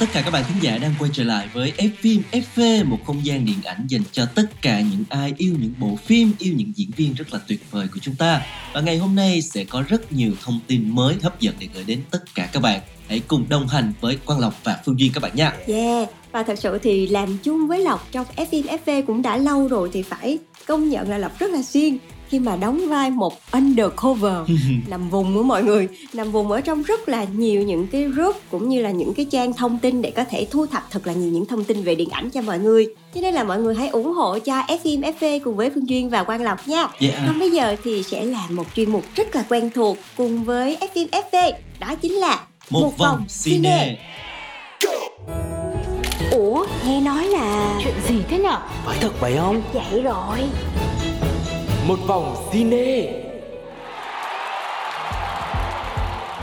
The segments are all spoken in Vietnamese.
tất cả các bạn khán giả đang quay trở lại với F phim FV, một không gian điện ảnh dành cho tất cả những ai yêu những bộ phim, yêu những diễn viên rất là tuyệt vời của chúng ta. Và ngày hôm nay sẽ có rất nhiều thông tin mới hấp dẫn để gửi đến tất cả các bạn. Hãy cùng đồng hành với Quang Lộc và Phương Duyên các bạn nha. Yeah, và thật sự thì làm chung với Lộc trong F phim FV cũng đã lâu rồi thì phải công nhận là Lộc rất là xuyên khi mà đóng vai một undercover nằm vùng của mọi người nằm vùng ở trong rất là nhiều những cái group cũng như là những cái trang thông tin để có thể thu thập thật là nhiều những thông tin về điện ảnh cho mọi người cho nên là mọi người hãy ủng hộ cho F phim FV cùng với Phương Duyên và Quang Lộc nha Yeah. còn bây giờ thì sẽ là một chuyên mục rất là quen thuộc cùng với F phim FV đó chính là Một, vòng cine. Ủa, nghe nói là Chuyện gì thế nhở? Phải thật vậy không? vậy rồi một vòng cine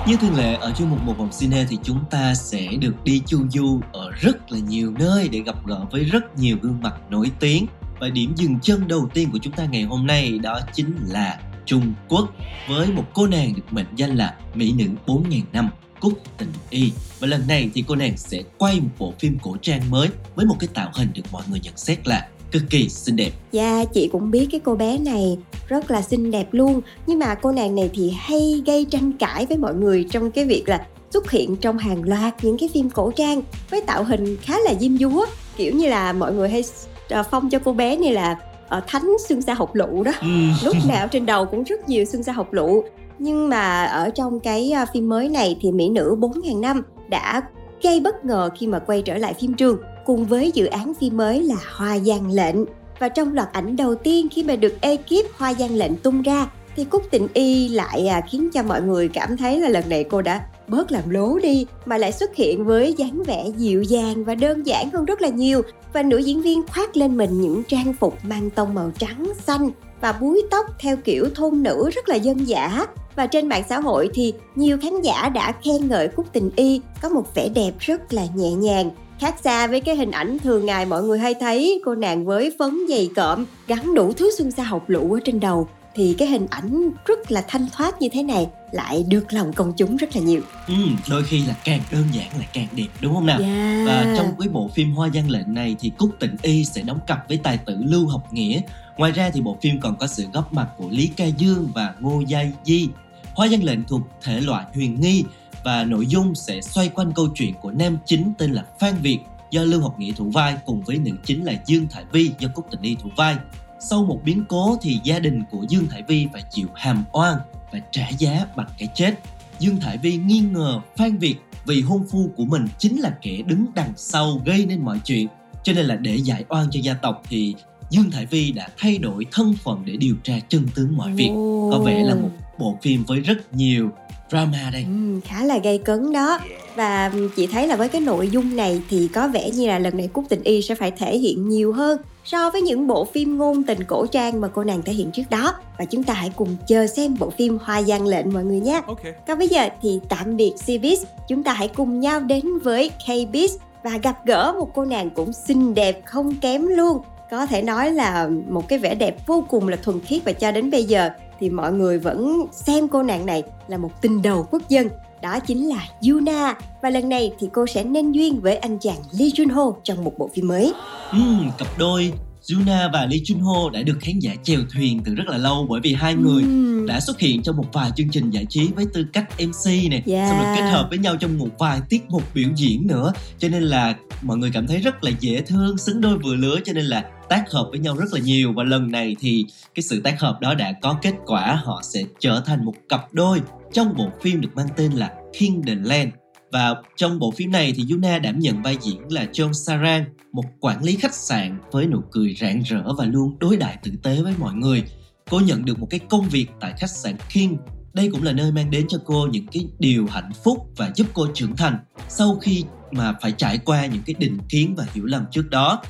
Như thường lệ, ở chương mục một vòng cine thì chúng ta sẽ được đi chu du ở rất là nhiều nơi để gặp gỡ với rất nhiều gương mặt nổi tiếng. Và điểm dừng chân đầu tiên của chúng ta ngày hôm nay đó chính là Trung Quốc với một cô nàng được mệnh danh là Mỹ nữ 4.000 năm, Cúc Tình Y. Và lần này thì cô nàng sẽ quay một bộ phim cổ trang mới với một cái tạo hình được mọi người nhận xét là cực kỳ xinh đẹp. Dạ, chị cũng biết cái cô bé này rất là xinh đẹp luôn. Nhưng mà cô nàng này thì hay gây tranh cãi với mọi người trong cái việc là xuất hiện trong hàng loạt những cái phim cổ trang với tạo hình khá là diêm dúa. Kiểu như là mọi người hay ờ, phong cho cô bé này là ờ, thánh xương xa học lụ đó. Ừm. lúc nào trên đầu cũng rất nhiều xương xa học lụ nhưng mà ở trong cái à, phim mới này thì mỹ nữ 4.000 năm đã gây bất ngờ khi mà quay trở lại phim trường cùng với dự án phim mới là Hoa Giang Lệnh. Và trong loạt ảnh đầu tiên khi mà được ekip Hoa Giang Lệnh tung ra thì Cúc tình Y lại à, khiến cho mọi người cảm thấy là lần này cô đã bớt làm lố đi mà lại xuất hiện với dáng vẻ dịu dàng và đơn giản hơn rất là nhiều. Và nữ diễn viên khoác lên mình những trang phục mang tông màu trắng xanh và búi tóc theo kiểu thôn nữ rất là dân dã. Và trên mạng xã hội thì nhiều khán giả đã khen ngợi Cúc Tình Y có một vẻ đẹp rất là nhẹ nhàng khác xa với cái hình ảnh thường ngày mọi người hay thấy cô nàng với phấn dày cộm gắn đủ thứ xương xa học lũ ở trên đầu thì cái hình ảnh rất là thanh thoát như thế này lại được lòng công chúng rất là nhiều. Ừm, đôi khi là càng đơn giản là càng đẹp đúng không nào? Yeah. Và trong cái bộ phim Hoa Giang Lệnh này thì Cúc Tịnh Y sẽ đóng cặp với tài tử Lưu Học Nghĩa. Ngoài ra thì bộ phim còn có sự góp mặt của Lý Ca Dương và Ngô Giai Di. Hoa Giang Lệnh thuộc thể loại huyền nghi và nội dung sẽ xoay quanh câu chuyện của nam chính tên là Phan Việt do Lưu Học Nghĩa thủ vai cùng với nữ chính là Dương Thải Vi do Cúc Tịnh Y thủ vai. Sau một biến cố thì gia đình của Dương Thải Vi phải chịu hàm oan và trả giá bằng cái chết. Dương Thải Vi nghi ngờ Phan Việt vì hôn phu của mình chính là kẻ đứng đằng sau gây nên mọi chuyện. Cho nên là để giải oan cho gia tộc thì Dương Thải Vi đã thay đổi thân phận để điều tra chân tướng mọi việc. Có vẻ là một bộ phim với rất nhiều drama đây. Ừ, khá là gây cấn đó và chị thấy là với cái nội dung này thì có vẻ như là lần này Cúc Tình Y sẽ phải thể hiện nhiều hơn so với những bộ phim ngôn tình cổ trang mà cô nàng thể hiện trước đó và chúng ta hãy cùng chờ xem bộ phim Hoa Giang Lệnh mọi người nhé. Okay. Còn bây giờ thì tạm biệt Cbiz, chúng ta hãy cùng nhau đến với Kbiz và gặp gỡ một cô nàng cũng xinh đẹp không kém luôn. Có thể nói là một cái vẻ đẹp vô cùng là thuần khiết và cho đến bây giờ thì mọi người vẫn xem cô nàng này là một tình đầu quốc dân. Đó chính là Yuna và lần này thì cô sẽ nên duyên với anh chàng Lee Jun Ho trong một bộ phim mới. Ừ, cặp đôi Juna và Lee Chun Ho đã được khán giả chèo thuyền từ rất là lâu bởi vì hai người Ừm. đã xuất hiện trong một vài chương trình giải trí với tư cách MC nè Yeah. xong rồi kết hợp với nhau trong một vài tiết mục biểu diễn nữa cho nên là mọi người cảm thấy rất là dễ thương xứng đôi vừa lứa cho nên là tác hợp với nhau rất là nhiều và lần này thì cái sự tác hợp đó đã có kết quả họ sẽ trở thành một cặp đôi trong bộ phim được mang tên là King the Land và trong bộ phim này thì Yuna đảm nhận vai diễn là John Sarang, một quản lý khách sạn với nụ cười rạng rỡ và luôn đối đại tử tế với mọi người. Cô nhận được một cái công việc tại khách sạn King đây cũng là nơi mang đến cho cô những cái điều hạnh phúc và giúp cô trưởng thành sau khi mà phải trải qua những cái định kiến và hiểu lầm trước đó.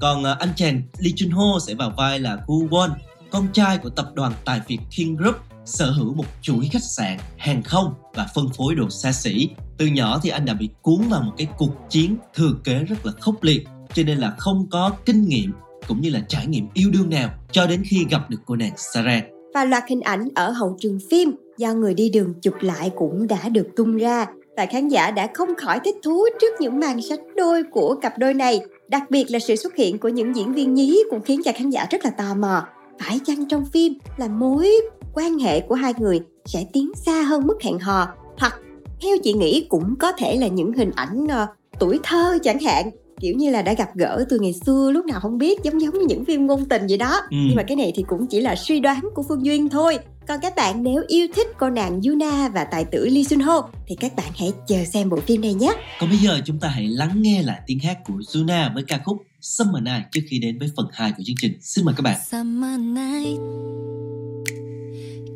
Còn à, anh chàng Lee Jun Ho sẽ vào vai là Gu Won, con trai của tập đoàn tài Việt King Group sở hữu một chuỗi khách sạn, hàng không và phân phối đồ xa xỉ. Từ nhỏ thì anh đã bị cuốn vào một cái cuộc chiến thừa kế rất là khốc liệt, cho nên là không có kinh nghiệm cũng như là trải nghiệm yêu đương nào cho đến khi gặp được cô nàng Sarah. Và loạt hình ảnh ở hậu trường phim do người đi đường chụp lại cũng đã được tung ra và khán giả đã không khỏi thích thú trước những màn sánh đôi của cặp đôi này. Đặc biệt là sự xuất hiện của những diễn viên nhí cũng khiến cho khán giả rất là tò mò. Phải chăng trong phim là mối quan hệ của hai người sẽ tiến xa hơn mức hẹn hò hoặc theo chị nghĩ cũng có thể là những hình ảnh uh, tuổi thơ chẳng hạn kiểu như là đã gặp gỡ từ ngày xưa lúc nào không biết giống giống như những phim ngôn tình vậy đó ừ. nhưng mà cái này thì cũng chỉ là suy đoán của phương duyên thôi còn các bạn nếu yêu thích cô nàng Yuna và tài tử Lee Sun Ho thì các bạn hãy chờ xem bộ phim này nhé. Còn bây giờ chúng ta hãy lắng nghe lại tiếng hát của Yuna với ca khúc Summer Night trước khi đến với phần 2 của chương trình. Xin mời các bạn. Summer night.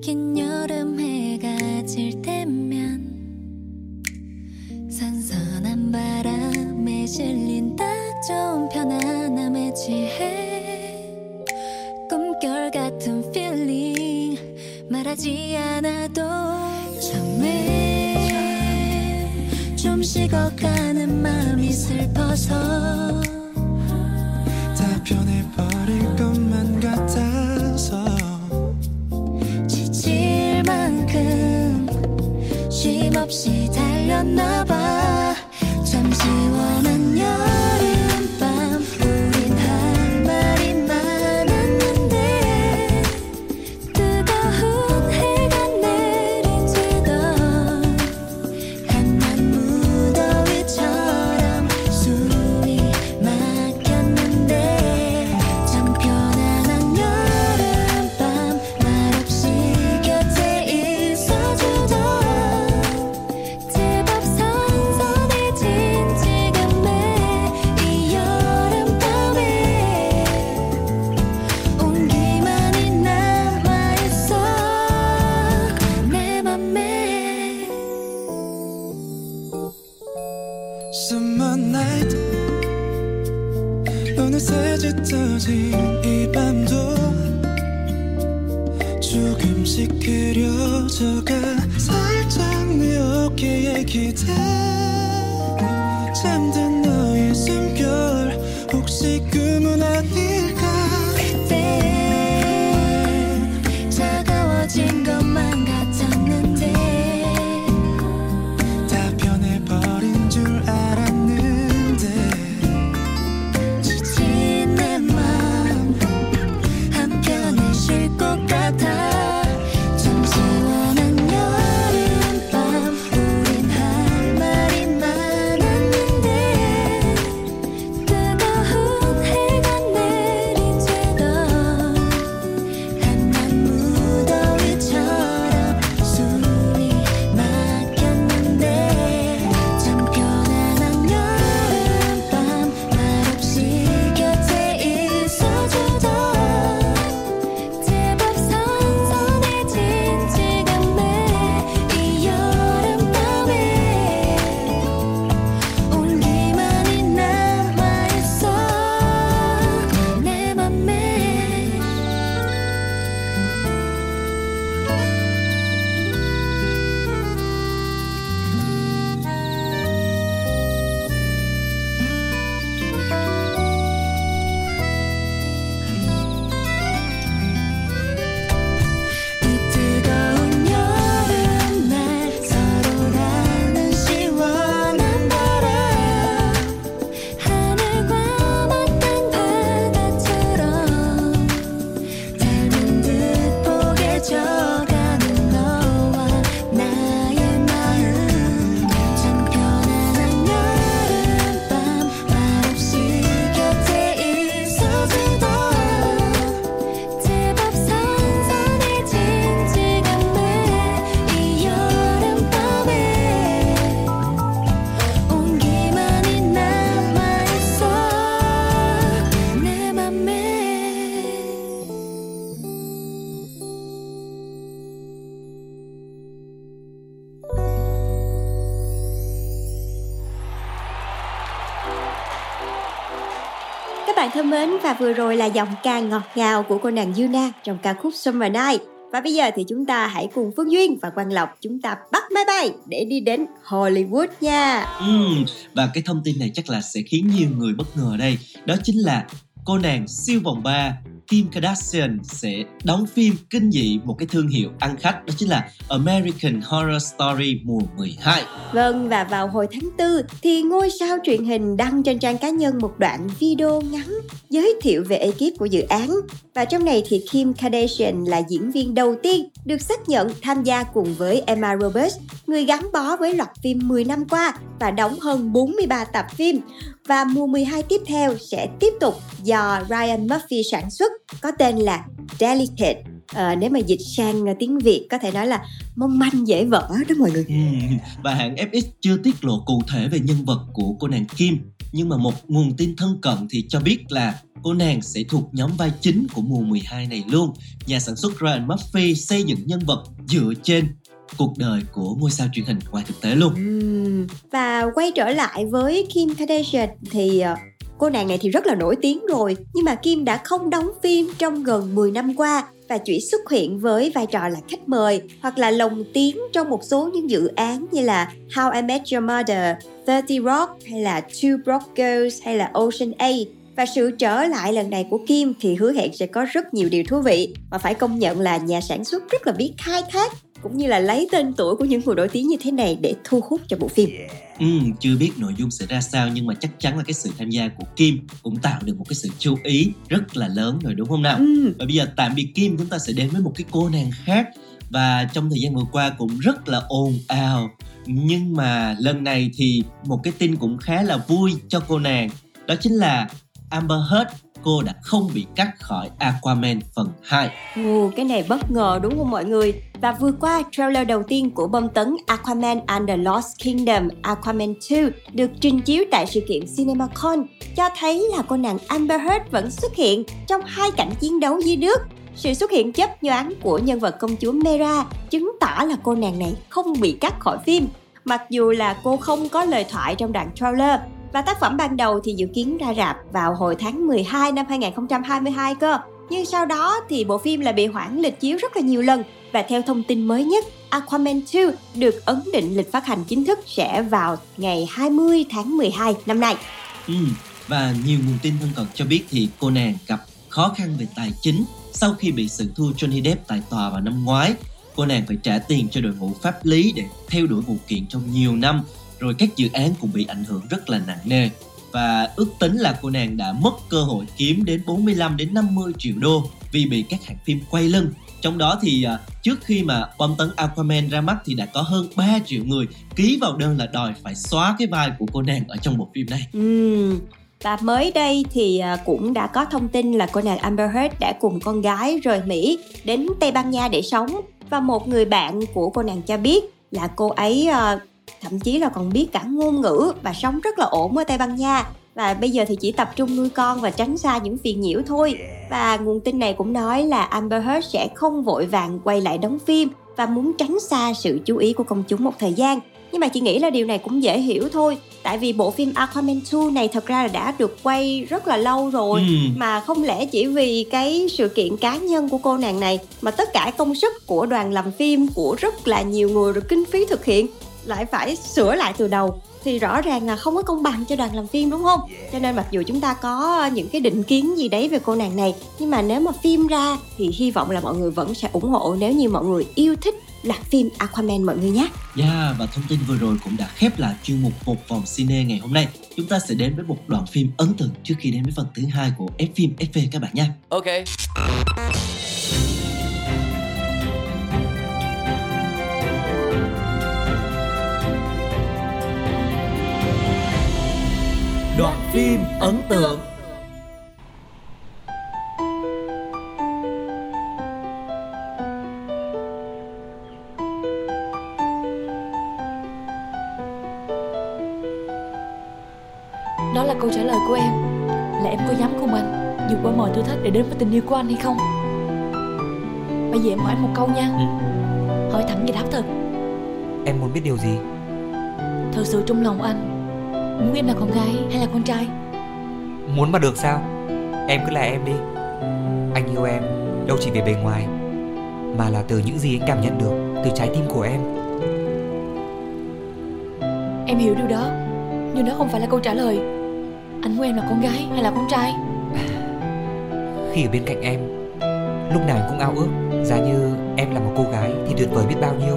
긴 여름 해가 질 때면 선선한 바람에 실린 딱 좋은 편안함에 취해 꿈결 같은 feeling 말하지 않아도 처음에 좀 식어가는 마음이 슬퍼서 다 변해버릴 것만 같아서 없이 달렸나 봐 mến và vừa rồi là giọng ca ngọt ngào của cô nàng Yuna trong ca khúc Summer Night. Và bây giờ thì chúng ta hãy cùng Phương Duyên và Quang Lộc chúng ta bắt máy bay để đi đến Hollywood nha. Ừ, và cái thông tin này chắc là sẽ khiến nhiều người bất ngờ đây. Đó chính là cô nàng siêu vòng 3 Kim Kardashian sẽ đóng phim kinh dị một cái thương hiệu ăn khách đó chính là American Horror Story mùa 12. Vâng và vào hồi tháng 4 thì ngôi sao truyền hình đăng trên trang cá nhân một đoạn video ngắn giới thiệu về ekip của dự án. Và trong này thì Kim Kardashian là diễn viên đầu tiên được xác nhận tham gia cùng với Emma Roberts, người gắn bó với loạt phim 10 năm qua và đóng hơn 43 tập phim. Và mùa 12 tiếp theo sẽ tiếp tục do Ryan Murphy sản xuất có tên là Delicate. Ờ, nếu mà dịch sang tiếng Việt có thể nói là mong manh dễ vỡ đó mọi người. Ừm, Và hãng FX chưa tiết lộ cụ thể về nhân vật của cô nàng Kim nhưng mà một nguồn tin thân cận thì cho biết là cô nàng sẽ thuộc nhóm vai chính của mùa 12 này luôn. Nhà sản xuất Ryan Murphy xây dựng nhân vật dựa trên cuộc đời của ngôi sao truyền hình ngoài thực tế luôn. Ừm, Và quay trở lại với Kim Kardashian thì ờ, cô nàng này thì rất là nổi tiếng rồi nhưng mà Kim đã không đóng phim trong gần 10 năm qua và chỉ xuất hiện với vai trò là khách mời hoặc là lồng tiếng trong một số những dự án như là How I Met Your Mother, 30 Rock hay là Two Broke Girls hay là Ocean 8 và sự trở lại lần này của Kim thì hứa hẹn sẽ có rất nhiều điều thú vị và phải công nhận là nhà sản xuất rất là biết khai thác cũng như là lấy tên tuổi của những người nổi tiếng như thế này để thu hút cho bộ phim. Ừm, chưa biết nội dung sẽ ra sao nhưng mà chắc chắn là cái sự tham gia của Kim cũng tạo được một cái sự chú ý rất là lớn rồi đúng không nào? Ừm, Và bây giờ tạm biệt Kim chúng ta sẽ đến với một cái cô nàng khác. Và trong thời gian vừa qua cũng rất là ồn ào. Nhưng mà lần này thì một cái tin cũng khá là vui cho cô nàng. Đó chính là Amber Heard cô đã không bị cắt khỏi Aquaman phần 2 Ồ, cái này bất ngờ đúng không mọi người? Và vừa qua, trailer đầu tiên của bom tấn Aquaman and the Lost Kingdom Aquaman 2 được trình chiếu tại sự kiện CinemaCon cho thấy là cô nàng Amber Heard vẫn xuất hiện trong hai cảnh chiến đấu dưới nước. Sự xuất hiện chấp nhoáng của nhân vật công chúa Mera chứng tỏ là cô nàng này không bị cắt khỏi phim. Mặc dù là cô không có lời thoại trong đoạn trailer và tác phẩm ban đầu thì dự kiến ra rạp vào hồi tháng 12 năm 2022 cơ. Nhưng sau đó thì bộ phim lại bị hoãn lịch chiếu rất là nhiều lần và theo thông tin mới nhất, Aquaman 2 được ấn định lịch phát hành chính thức sẽ vào ngày 20 tháng 12 năm nay. Ừ, và nhiều nguồn tin thân cận cho biết thì cô nàng gặp khó khăn về tài chính sau khi bị xử thua Johnny Depp tại tòa vào năm ngoái. Cô nàng phải trả tiền cho đội ngũ pháp lý để theo đuổi vụ kiện trong nhiều năm, rồi các dự án cũng bị ảnh hưởng rất là nặng nề. Và ước tính là cô nàng đã mất cơ hội kiếm đến 45 đến 50 triệu đô vì bị các hãng phim quay lưng. Trong đó thì à, trước khi mà bom tấn Aquaman ra mắt thì đã có hơn 3 triệu người ký vào đơn là đòi phải xóa cái vai của cô nàng ở trong bộ phim này. Ừ. Và mới đây thì à, cũng đã có thông tin là cô nàng Amber Heard đã cùng con gái rời Mỹ đến Tây Ban Nha để sống và một người bạn của cô nàng cho biết là cô ấy à, thậm chí là còn biết cả ngôn ngữ và sống rất là ổn ở Tây Ban Nha. Và bây giờ thì chỉ tập trung nuôi con và tránh xa những phiền nhiễu thôi. Và nguồn tin này cũng nói là Amber Heard sẽ không vội vàng quay lại đóng phim và muốn tránh xa sự chú ý của công chúng một thời gian. Nhưng mà chị nghĩ là điều này cũng dễ hiểu thôi tại vì bộ phim Aquaman 2 này thật ra là đã được quay rất là lâu rồi Ừm. mà không lẽ chỉ vì cái sự kiện cá nhân của cô nàng này mà tất cả công sức của đoàn làm phim của rất là nhiều người rồi kinh phí thực hiện lại phải sửa lại từ đầu thì rõ ràng là không có công bằng cho đoàn làm phim đúng không? Cho nên mặc dù chúng ta có những cái định kiến gì đấy về cô nàng này nhưng mà nếu mà phim ra thì hy vọng là mọi người vẫn sẽ ủng hộ nếu như mọi người yêu thích loạt phim Aquaman mọi người nhé. Yeah, và thông tin vừa rồi cũng đã khép lại chuyên mục một vòng cine ngày hôm nay. Chúng ta sẽ đến với một đoạn phim ấn tượng trước khi đến với phần thứ hai của F phim FV các bạn nha. Ok. Đoạn phim ấn tượng. Đó là câu trả lời của em Là em có dám cùng anh vượt qua mọi thử thách để đến với tình yêu của anh hay không Bây giờ em hỏi anh một câu nha Ừ. Hỏi thẳng và đáp thật Em muốn biết điều gì? Thật sự trong lòng anh Muốn em là con gái hay là con trai? Muốn mà được sao? Em cứ là em đi. Anh yêu em đâu chỉ về bề ngoài Mà là từ những gì anh cảm nhận được Từ trái tim của em. Em hiểu điều đó Nhưng đó không phải là câu trả lời. Anh của em là con gái hay là con trai? Khi ở bên cạnh em Lúc nào anh cũng ao ước Giá như em là một cô gái Thì tuyệt vời biết bao nhiêu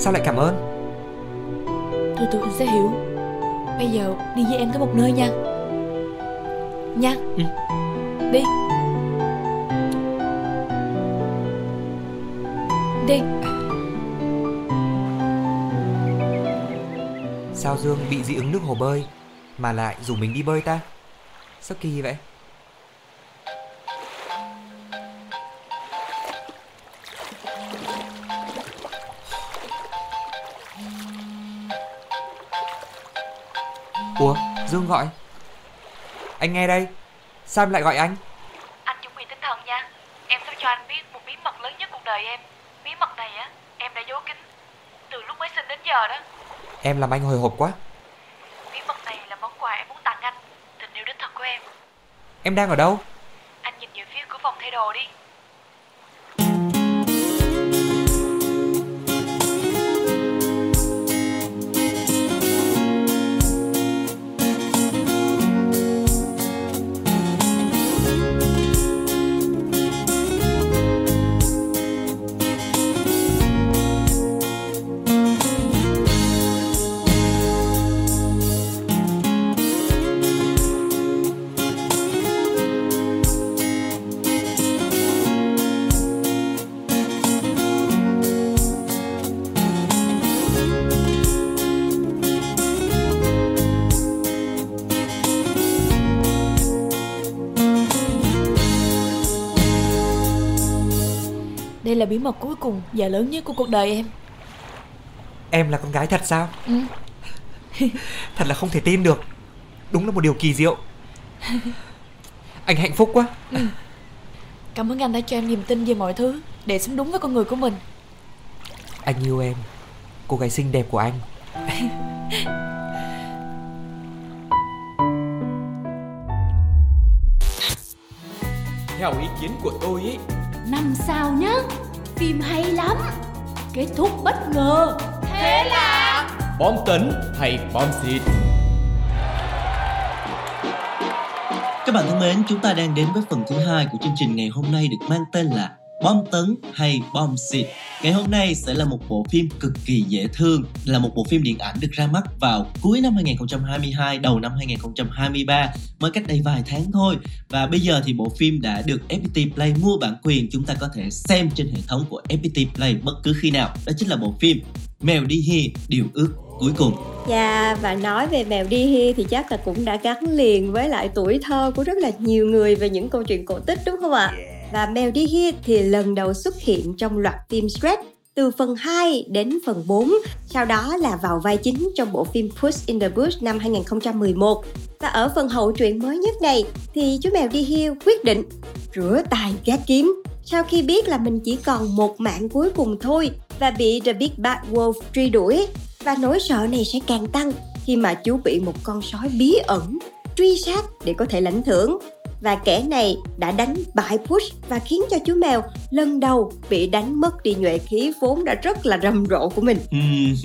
Sao lại cảm ơn? Từ từ anh sẽ hiểu. Bây giờ đi với em tới một nơi nha. Nha. Ừ. Đi. Đi. Sao Dương bị dị ứng nước hồ bơi Mà lại rủ mình đi bơi ta? Sao kỳ vậy Ủa Dương gọi. Anh nghe đây. Sao em lại gọi anh? Anh chuẩn bị tinh thần nha. Em sẽ cho anh biết một bí mật lớn nhất cuộc đời em. Bí mật này á Em đã giấu kín Từ lúc mới sinh đến giờ đó. Em làm anh hồi hộp quá. Bí mật này là món quà em muốn tặng anh Tình yêu đích thực của em. Em đang ở đâu? Anh nhìn về phía cửa phòng thay đồ đi là bí mật cuối cùng và lớn nhất của cuộc đời em. Em là con gái thật sao? Ừ. Thật là không thể tin được. Đúng là một điều kỳ diệu. Anh hạnh phúc quá. Cảm ơn anh đã cho em niềm tin về mọi thứ Để sống đúng với con người của mình. Anh yêu em. Cô gái xinh đẹp của anh. Theo ý kiến của tôi ấy Năm sao nhá Phim hay lắm. Kết thúc bất ngờ. Thế là Bom tấn hay bom xịt? Các bạn thân mến, chúng ta đang đến với phần thứ hai của chương trình ngày hôm nay được mang tên là Bom tấn hay bom xịt. Ngày hôm nay sẽ là một bộ phim cực kỳ dễ thương, là một bộ phim điện ảnh được ra mắt vào cuối năm 2022, đầu năm 2023, mới cách đây vài tháng thôi. Và bây giờ thì bộ phim đã được FPT Play mua bản quyền, chúng ta có thể xem trên hệ thống của FPT Play bất cứ khi nào. Đó chính là bộ phim Mèo đi hi, điều ước cuối cùng. Dạ và nói về mèo đi hi thì chắc là cũng đã gắn liền với lại tuổi thơ của rất là nhiều người về những câu chuyện cổ tích đúng không ạ? Và mèo đi thì lần đầu xuất hiện trong loạt phim Shrek từ phần 2 đến phần 4, sau đó là vào vai chính trong bộ phim Puss in the Bush năm 2011. Và ở phần hậu truyện mới nhất này thì chú mèo đi quyết định rửa tài gác kiếm. Sau khi biết là mình chỉ còn một mạng cuối cùng thôi và bị The Big Bad Wolf truy đuổi và nỗi sợ này sẽ càng tăng khi mà chú bị một con sói bí ẩn truy sát để có thể lãnh thưởng và kẻ này đã đánh bại Push và khiến cho chú mèo lần đầu bị đánh mất đi nhuệ khí vốn đã rất là rầm rộ của mình. Ừ,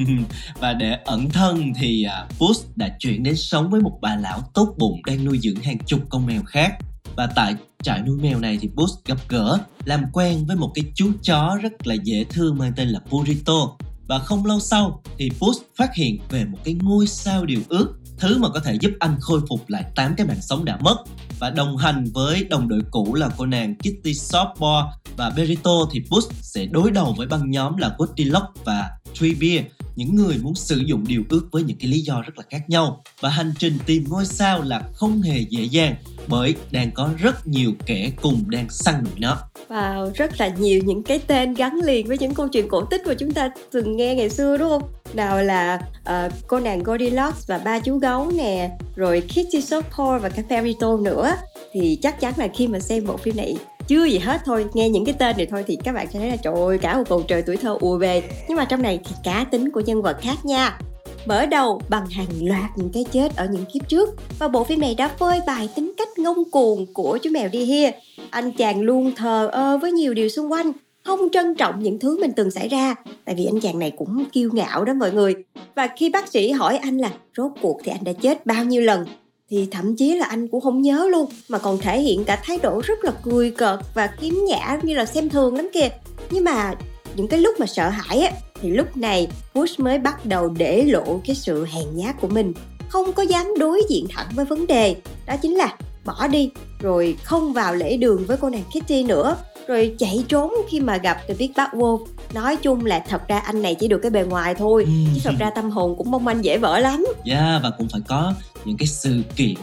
và để ẩn thân thì à, Push đã chuyển đến sống với một bà lão tốt bụng đang nuôi dưỡng hàng chục con mèo khác. Và tại trại nuôi mèo này thì Push gặp gỡ, làm quen với một cái chú chó rất là dễ thương mang tên là Burrito. Và không lâu sau thì Push phát hiện về một cái ngôi sao điều ước Thứ mà có thể giúp anh khôi phục lại 8 cái mạng sống đã mất Và đồng hành với đồng đội cũ là cô nàng Kitty Softball và Berito thì Bush sẽ đối đầu với băng nhóm là Goldilocks và Treebeard những người muốn sử dụng điều ước với những cái lý do rất là khác nhau và hành trình tìm ngôi sao là không hề dễ dàng bởi đang có rất nhiều kẻ cùng đang săn đuổi nó Wow, rất là nhiều những cái tên gắn liền với những câu chuyện cổ tích mà chúng ta từng nghe ngày xưa đúng không? Nào là uh, cô nàng Goldilocks và ba chú gấu nè, rồi Kitty Softcore và cả Perito nữa. Thì chắc chắn là khi mà xem bộ phim này chưa gì hết thôi, nghe những cái tên này thôi thì các bạn sẽ thấy là trời ơi, cả một bầu trời tuổi thơ ùa về. Nhưng mà trong này thì cá tính của nhân vật khác nha. Mở đầu bằng hàng loạt những cái chết ở những kiếp trước. Và bộ phim này đã phơi bày tính cách ngông cuồng của chú mèo đi hia anh chàng luôn thờ ơ với nhiều điều xung quanh, không trân trọng những thứ mình từng xảy ra. Tại vì anh chàng này cũng kiêu ngạo đó mọi người. Và khi bác sĩ hỏi anh là rốt cuộc thì anh đã chết bao nhiêu lần? Thì thậm chí là anh cũng không nhớ luôn mà còn thể hiện cả thái độ rất là cười cợt và kiếm nhã như là xem thường lắm kìa. Nhưng mà những cái lúc mà sợ hãi á thì lúc này Bush mới bắt đầu để lộ cái sự hèn nhát của mình. Không có dám đối diện thẳng với vấn đề. Đó chính là bỏ đi rồi không vào lễ đường với cô nàng Kitty nữa rồi chạy trốn khi mà gặp The Big Bad Wolf. Nói chung là thật ra anh này chỉ được cái bề ngoài thôi Ừ. chứ thật ra tâm hồn cũng mong manh dễ vỡ lắm. Yeah, và cũng phải có những cái sự kiện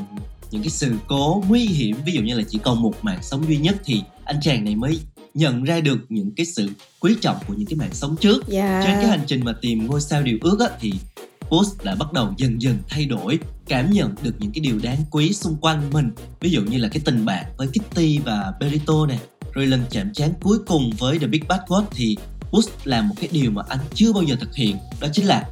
những cái sự cố nguy hiểm ví dụ như là chỉ còn một mạng sống duy nhất thì anh chàng này mới nhận ra được những cái sự quý trọng của những cái mạng sống trước. Dạ. Trên cái hành trình mà tìm ngôi sao điều ước á, thì Post đã bắt đầu dần dần thay đổi cảm nhận được những cái điều đáng quý xung quanh mình. Ví dụ như là cái tình bạn với Kitty và Berito nè rồi lần chạm trán cuối cùng với The Big Bad Wolf thì Post làm một cái điều mà anh chưa bao giờ thực hiện đó chính là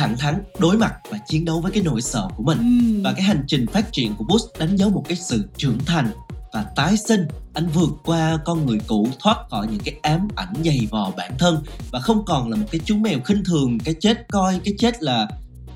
thẳng thắn đối mặt và chiến đấu với cái nỗi sợ của mình. Và cái hành trình phát triển của Bush đánh dấu một cái sự trưởng thành và tái sinh. Anh vượt qua con người cũ thoát khỏi những cái ám ảnh dày vò bản thân và không còn là một cái chú mèo khinh thường cái chết coi cái chết là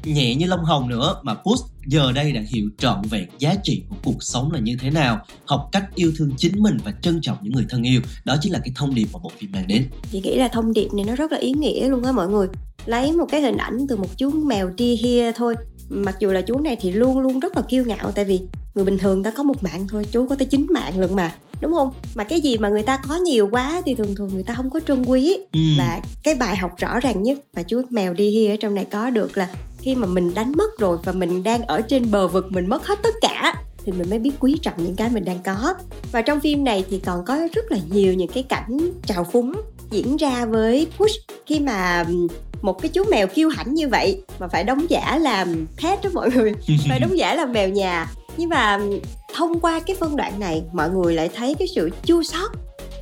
nhẹ như lông hồng nữa. Mà Bush giờ đây đã hiểu trọn vẹn giá trị của cuộc sống là như thế nào học cách yêu thương chính mình và trân trọng những người thân yêu. Đó chính là cái thông điệp mà bộ phim mang đến. Chị nghĩ là thông điệp này nó rất là ý nghĩa luôn á mọi người. Lấy một cái hình ảnh từ một chú mèo đi hia thôi. Mặc dù là chú này thì luôn luôn rất là kiêu ngạo tại vì người bình thường ta có một mạng thôi chú có tới chín mạng lận mà đúng không? Mà cái gì mà người ta có nhiều quá thì thường thường người ta không có trân quý. Ừ. và cái bài học rõ ràng nhất mà chú mèo đi hia ở trong này có được là khi mà mình đánh mất rồi và mình đang ở trên bờ vực mình mất hết tất cả thì mình mới biết quý trọng những cái mình đang có. Và trong phim này thì còn có rất là nhiều những cái cảnh trào phúng diễn ra với Push. Khi mà một cái chú mèo kiêu hãnh như vậy mà phải đóng giả làm pet đó mọi người phải đóng giả làm mèo nhà. Nhưng mà thông qua cái phân đoạn này mọi người lại thấy cái sự chua xót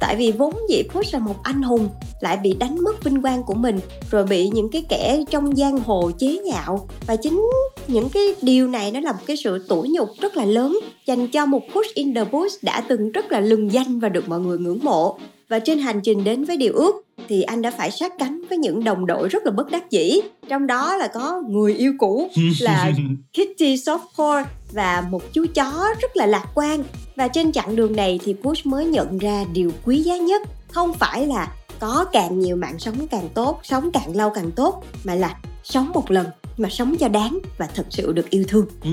tại vì vốn dĩ Push là một anh hùng, lại bị đánh mất vinh quang của mình, rồi bị những cái kẻ trong giang hồ chế nhạo. Và chính những cái điều này nó là một cái sự tủi nhục rất là lớn, dành cho một Push in the Bush đã từng rất là lừng danh và được mọi người ngưỡng mộ. Và trên hành trình đến với điều ước thì anh đã phải sát cánh với những đồng đội rất là bất đắc dĩ. Trong đó là có người yêu cũ là Kitty Softcore và một chú chó rất là lạc quan. Và trên chặng đường này thì Bush mới nhận ra điều quý giá nhất. Không phải là có càng nhiều mạng sống càng tốt sống càng lâu càng tốt mà là sống một lần mà sống cho đáng và thật sự được yêu thương. Ừ.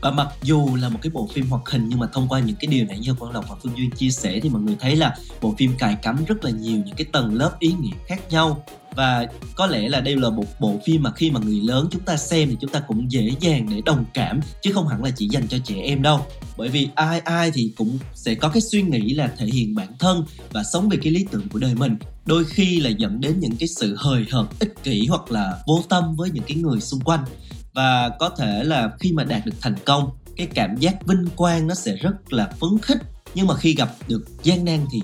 Và mặc dù là một cái bộ phim hoạt hình, nhưng mà thông qua những cái điều nãy như Quang Lộc và Phương Duyên chia sẻ thì mọi người thấy là bộ phim cài cắm rất là nhiều những cái tầng lớp ý nghĩa khác nhau. Và có lẽ là đây là một bộ phim mà khi mà người lớn chúng ta xem thì chúng ta cũng dễ dàng để đồng cảm, chứ không hẳn là chỉ dành cho trẻ em đâu. Bởi vì ai ai thì cũng sẽ có cái suy nghĩ là thể hiện bản thân và sống về cái lý tưởng của đời mình. Đôi khi là dẫn đến những cái sự hời hợt, ích kỷ hoặc là vô tâm với những cái người xung quanh và có thể là khi mà đạt được thành công cái cảm giác vinh quang nó sẽ rất là phấn khích. Nhưng mà khi gặp được gian nan thì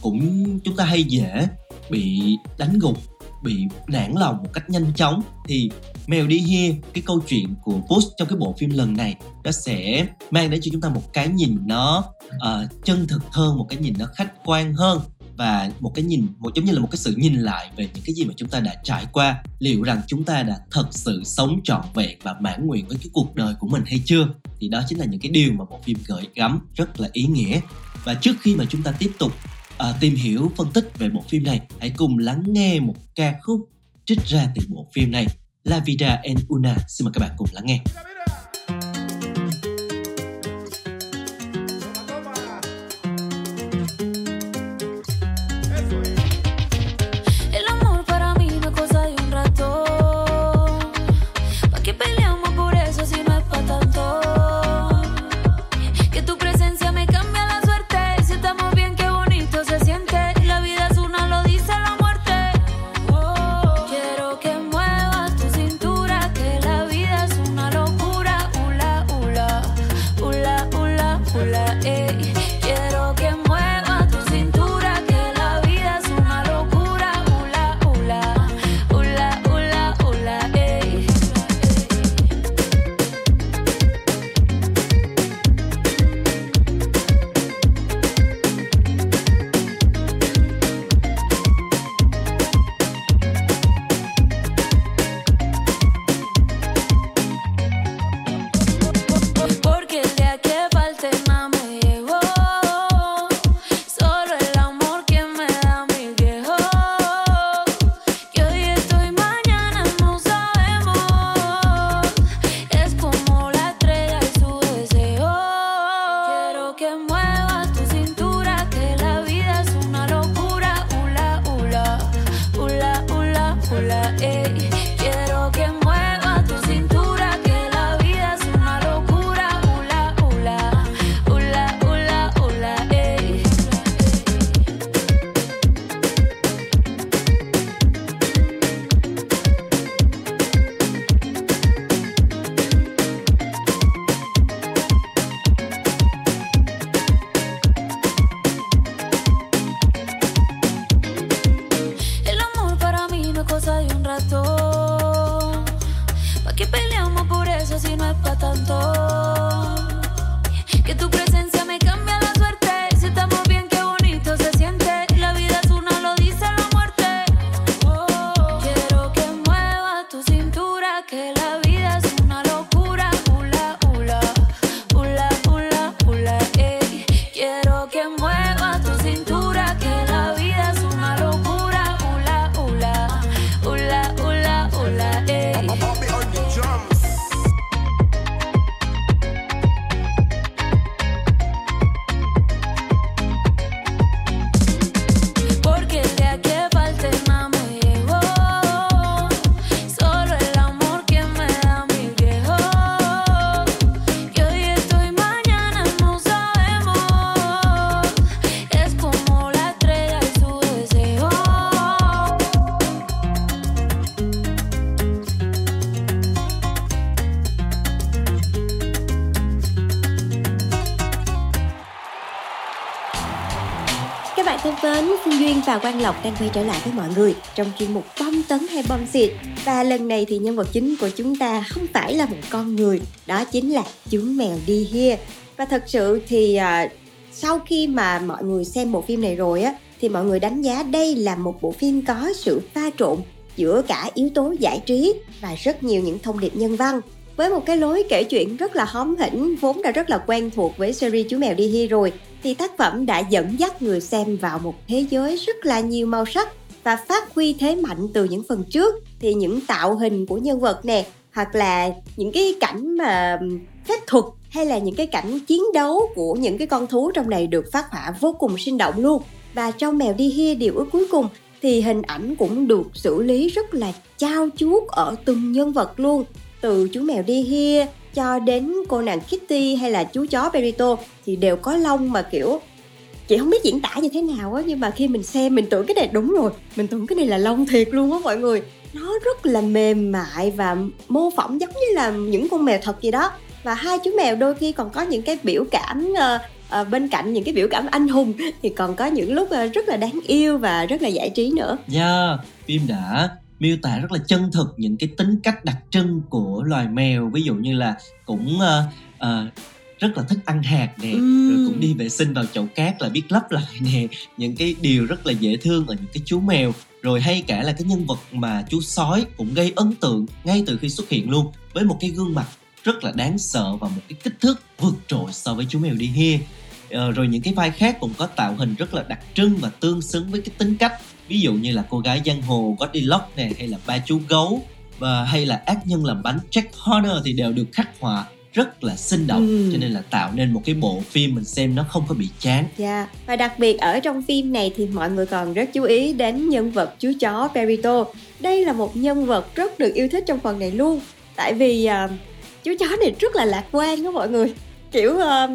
cũng chúng ta hay dễ bị đánh gục bị nản lòng một cách nhanh chóng. Thì Mèo đi here cái câu chuyện của Bush trong cái bộ phim lần này nó sẽ mang đến cho chúng ta một cái nhìn nó uh, chân thực hơn một cái nhìn nó khách quan hơn và một cái nhìn một giống như là một cái sự nhìn lại về những cái gì mà chúng ta đã trải qua. Liệu rằng chúng ta đã thật sự sống trọn vẹn và mãn nguyện với cái cuộc đời của mình hay chưa? Thì đó chính là những cái điều mà bộ phim gợi gắm rất là ý nghĩa. Và trước khi mà chúng ta tiếp tục à, tìm hiểu phân tích về bộ phim này hãy cùng lắng nghe một ca khúc trích ra từ bộ phim này La Vida en Una. Xin mời các bạn cùng lắng nghe. Và Quang Lộc đang quay trở lại với mọi người trong chuyên mục bom tấn hay bom xịt. Và lần này thì nhân vật chính của chúng ta không phải là một con người, đó chính là chú mèo đi hia Và thật sự thì à, sau khi mà mọi người xem bộ phim này rồi á, thì mọi người đánh giá đây là một bộ phim có sự pha trộn giữa cả yếu tố giải trí và rất nhiều những thông điệp nhân văn với một cái lối kể chuyện rất là hóm hỉnh, vốn đã rất là quen thuộc với series chú mèo đi hi rồi, thì tác phẩm đã dẫn dắt người xem vào một thế giới rất là nhiều màu sắc và phát huy thế mạnh từ những phần trước. Thì những tạo hình của nhân vật nè, hoặc là những cái cảnh mà phép thuật, hay là những cái cảnh chiến đấu của những cái con thú trong này được phát họa vô cùng sinh động luôn. Và trong mèo đi hia điều ước cuối cùng, thì hình ảnh cũng được xử lý rất là trao chuốt ở từng nhân vật luôn từ chú mèo đi hia cho đến cô nàng Kitty hay là chú chó Perito thì đều có lông mà kiểu chị không biết diễn tả như thế nào á nhưng mà khi mình xem mình tưởng cái này đúng rồi mình tưởng cái này là lông thiệt luôn á mọi người. Nó rất là mềm mại và mô phỏng giống như là những con mèo thật gì đó. Và hai chú mèo đôi khi còn có những cái biểu cảm uh, ờ, bên cạnh những cái biểu cảm anh hùng thì còn có những lúc ờ, rất là đáng yêu và rất là giải trí nữa. Yeah, phim đã miêu tả rất là chân thực những cái tính cách đặc trưng của loài mèo. Ví dụ như là cũng ờ, ờ, rất là thích ăn hạt nè Ừm. rồi cũng đi vệ sinh vào chậu cát là biết lấp lại nè những cái điều rất là dễ thương ở những cái chú mèo. Rồi hay cả là cái nhân vật mà chú sói cũng gây ấn tượng ngay từ khi xuất hiện luôn với một cái gương mặt rất là đáng sợ và một cái kích thước vượt trội so với chú mèo đi hia. Ờ, rồi những cái vai khác cũng có tạo hình rất là đặc trưng và tương xứng với cái tính cách ví dụ như là cô gái giang hồ Goldilocks nè hay là ba chú gấu và hay là ác nhân làm bánh Jack Horner thì đều được khắc họa rất là sinh động Ừm. cho nên là tạo nên một cái bộ phim mình xem nó không có bị chán Dạ, và đặc biệt ở trong phim này thì mọi người còn rất chú ý đến nhân vật chú chó Perito. Đây là một nhân vật rất được yêu thích trong phần này luôn. Tại vì à, chú chó này rất là lạc quan đó mọi người. Kiểu à,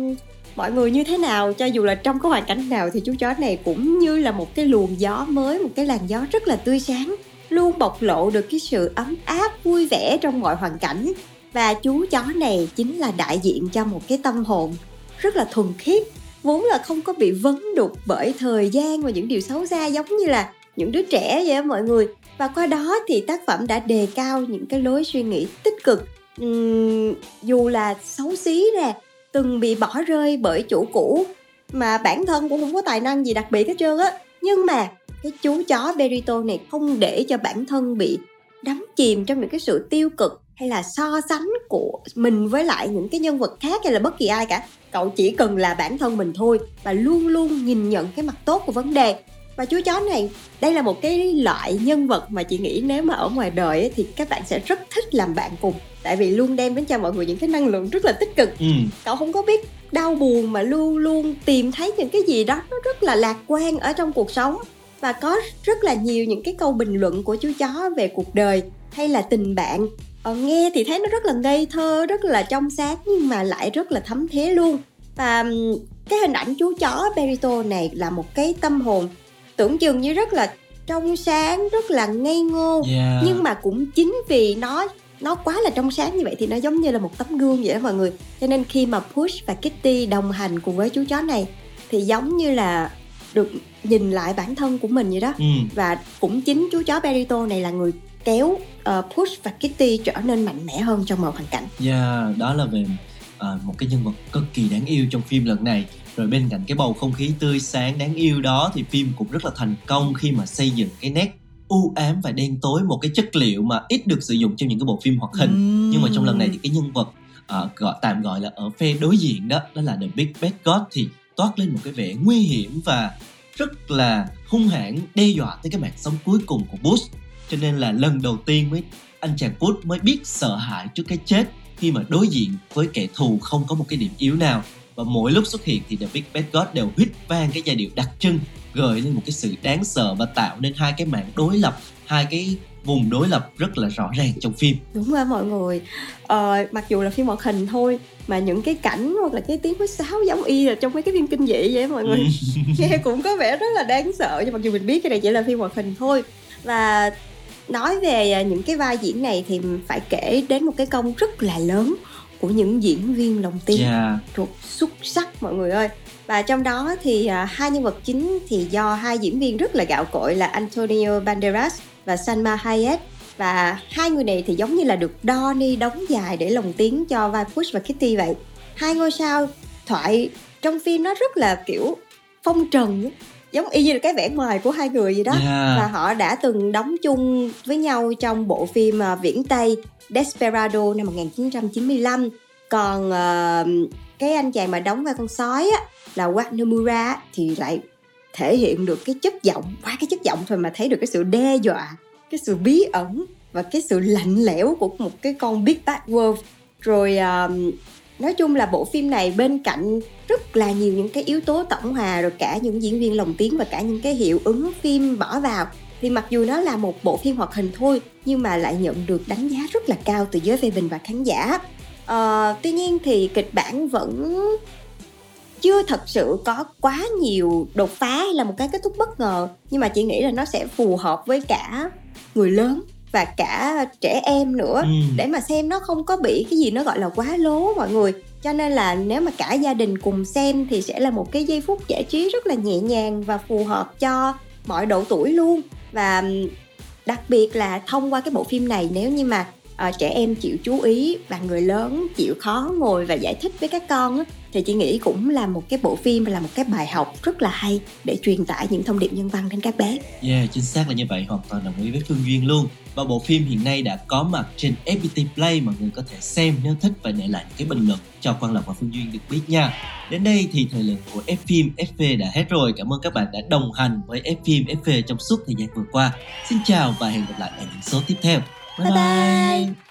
mọi người như thế nào, cho dù là trong cái hoàn cảnh nào thì chú chó này cũng như là một cái luồng gió mới, một cái làn gió rất là tươi sáng. Luôn bộc lộ được cái sự ấm áp, vui vẻ trong mọi hoàn cảnh. Và chú chó này chính là đại diện cho một cái tâm hồn rất là thuần khiết vốn là không có bị vấn đục bởi thời gian và những điều xấu xa giống như là những đứa trẻ vậy đó mọi người và qua đó thì tác phẩm đã đề cao những cái lối suy nghĩ tích cực uhm, dù là xấu xí nè từng bị bỏ rơi bởi chủ cũ, mà bản thân cũng không có tài năng gì đặc biệt hết trơn á. Nhưng mà cái chú chó Berito này không để cho bản thân bị đắm chìm trong những cái sự tiêu cực hay là so sánh của mình với lại những cái nhân vật khác hay là bất kỳ ai cả. Cậu chỉ cần là bản thân mình thôi và luôn luôn nhìn nhận cái mặt tốt của vấn đề và chú chó này đây là một cái loại nhân vật mà chị nghĩ nếu mà ở ngoài đời ấy, thì các bạn sẽ rất thích làm bạn cùng. Tại vì luôn đem đến cho mọi người những cái năng lượng rất là tích cực. Ừ. cậu không có biết đau buồn mà luôn luôn tìm thấy những cái gì đó nó rất là lạc quan ở trong cuộc sống. Và có rất là nhiều những cái câu bình luận của chú chó về cuộc đời hay là tình bạn. Ờ, nghe thì thấy nó rất là ngây thơ rất là trong sáng nhưng mà lại rất là thấm thía luôn. Và cái hình ảnh chú chó Berito này là một cái tâm hồn tưởng chừng như rất là trong sáng rất là ngây ngô yeah. nhưng mà cũng chính vì nó nó quá là trong sáng như vậy thì nó giống như là một tấm gương vậy đó mọi người cho nên khi mà Push và Kitty đồng hành cùng với chú chó này thì giống như là được nhìn lại bản thân của mình vậy đó ừ. và cũng chính chú chó Berito này là người kéo uh, Push và Kitty trở nên mạnh mẽ hơn trong mọi hoàn cảnh Yeah, đó là về ờ, một cái nhân vật cực kỳ đáng yêu trong phim lần này. Rồi bên cạnh cái bầu không khí tươi sáng đáng yêu đó thì phim cũng rất là thành công khi mà xây dựng cái nét u ám và đen tối một cái chất liệu mà ít được sử dụng trong những cái bộ phim hoạt hình. Nhưng mà trong lần này thì cái nhân vật ờ, gọi tạm gọi là ở phe đối diện đó, đó là The Big Bad God thì toát lên một cái vẻ nguy hiểm và rất là hung hãn đe dọa tới cái mạng sống cuối cùng của Bush. Cho nên là lần đầu tiên mới anh chàng Bush mới biết sợ hãi trước cái chết khi mà đối diện với kẻ thù không có một cái điểm yếu nào và mỗi lúc xuất hiện thì The Big Bad God đều huýt vang cái giai điệu đặc trưng gợi lên một cái sự đáng sợ và tạo nên hai cái mạng đối lập hai cái vùng đối lập rất là rõ ràng trong phim. Đúng rồi mọi người. Ờ, mặc dù là phim hoạt hình thôi mà những cái cảnh hoặc là cái tiếng huýt sáo giống y là trong mấy cái phim kinh dị vậy mọi người. Ừ. nghe cũng có vẻ rất là đáng sợ nhưng mặc dù mình biết cái này chỉ là phim hoạt hình thôi. Và nói về à, những cái vai diễn này thì phải kể đến một cái công rất là lớn của những diễn viên lồng tiếng yeah. thuộc xuất sắc mọi người ơi. Và trong đó thì à, hai nhân vật chính thì do hai diễn viên rất là gạo cội là Antonio Banderas và Salma Hayek. Và hai người này thì giống như là được ni đóng dài để lồng tiếng cho vai Push và Kitty vậy. Hai ngôi sao thoại trong phim nó rất là kiểu phong trần giống y như là cái vẻ ngoài của hai người vậy đó. Và Yeah. họ đã từng đóng chung với nhau trong bộ phim à, viễn Tây Desperado năm 1995 còn ờ, cái anh chàng mà đóng vai con sói á, là Wagner á, thì lại thể hiện được cái chất giọng qua cái chất giọng thôi mà thấy được cái sự đe dọa cái sự bí ẩn và cái sự lạnh lẽo của một cái con Big Bad Wolf. Rồi ờ, nói chung là bộ phim này bên cạnh rất là nhiều những cái yếu tố tổng hòa rồi cả những diễn viên lồng tiếng và cả những cái hiệu ứng phim bỏ vào thì mặc dù nó là một bộ phim hoạt hình thôi nhưng mà lại nhận được đánh giá rất là cao từ giới phê bình và khán giả. À, tuy nhiên thì kịch bản vẫn chưa thật sự có quá nhiều đột phá hay là một cái kết thúc bất ngờ nhưng mà chị nghĩ là nó sẽ phù hợp với cả người lớn và cả trẻ em nữa Ừ. để mà xem nó không có bị cái gì nó gọi là quá lố mọi người cho nên là nếu mà cả gia đình cùng xem thì sẽ là một cái giây phút giải trí rất là nhẹ nhàng và phù hợp cho mọi độ tuổi luôn và đặc biệt là thông qua cái bộ phim này nếu như mà ờ, trẻ em chịu chú ý và người lớn chịu khó ngồi và giải thích với các con á, thì chị nghĩ cũng là một cái bộ phim và là một cái bài học rất là hay để truyền tải những thông điệp nhân văn đến các bé Yeah, chính xác là như vậy, hoàn toàn đồng ý với Phương Duyên luôn. Và bộ phim hiện nay đã có mặt trên FPT Play, mọi người có thể xem nếu thích và để lại những cái bình luận cho Quang Lộc và Phương Duyên được biết nha. Đến đây thì thời lượng của F phim FV đã hết rồi. Cảm ơn các bạn đã đồng hành với F phim FV trong suốt thời gian vừa qua. Xin chào và hẹn gặp lại ở những số tiếp theo. Bye bye.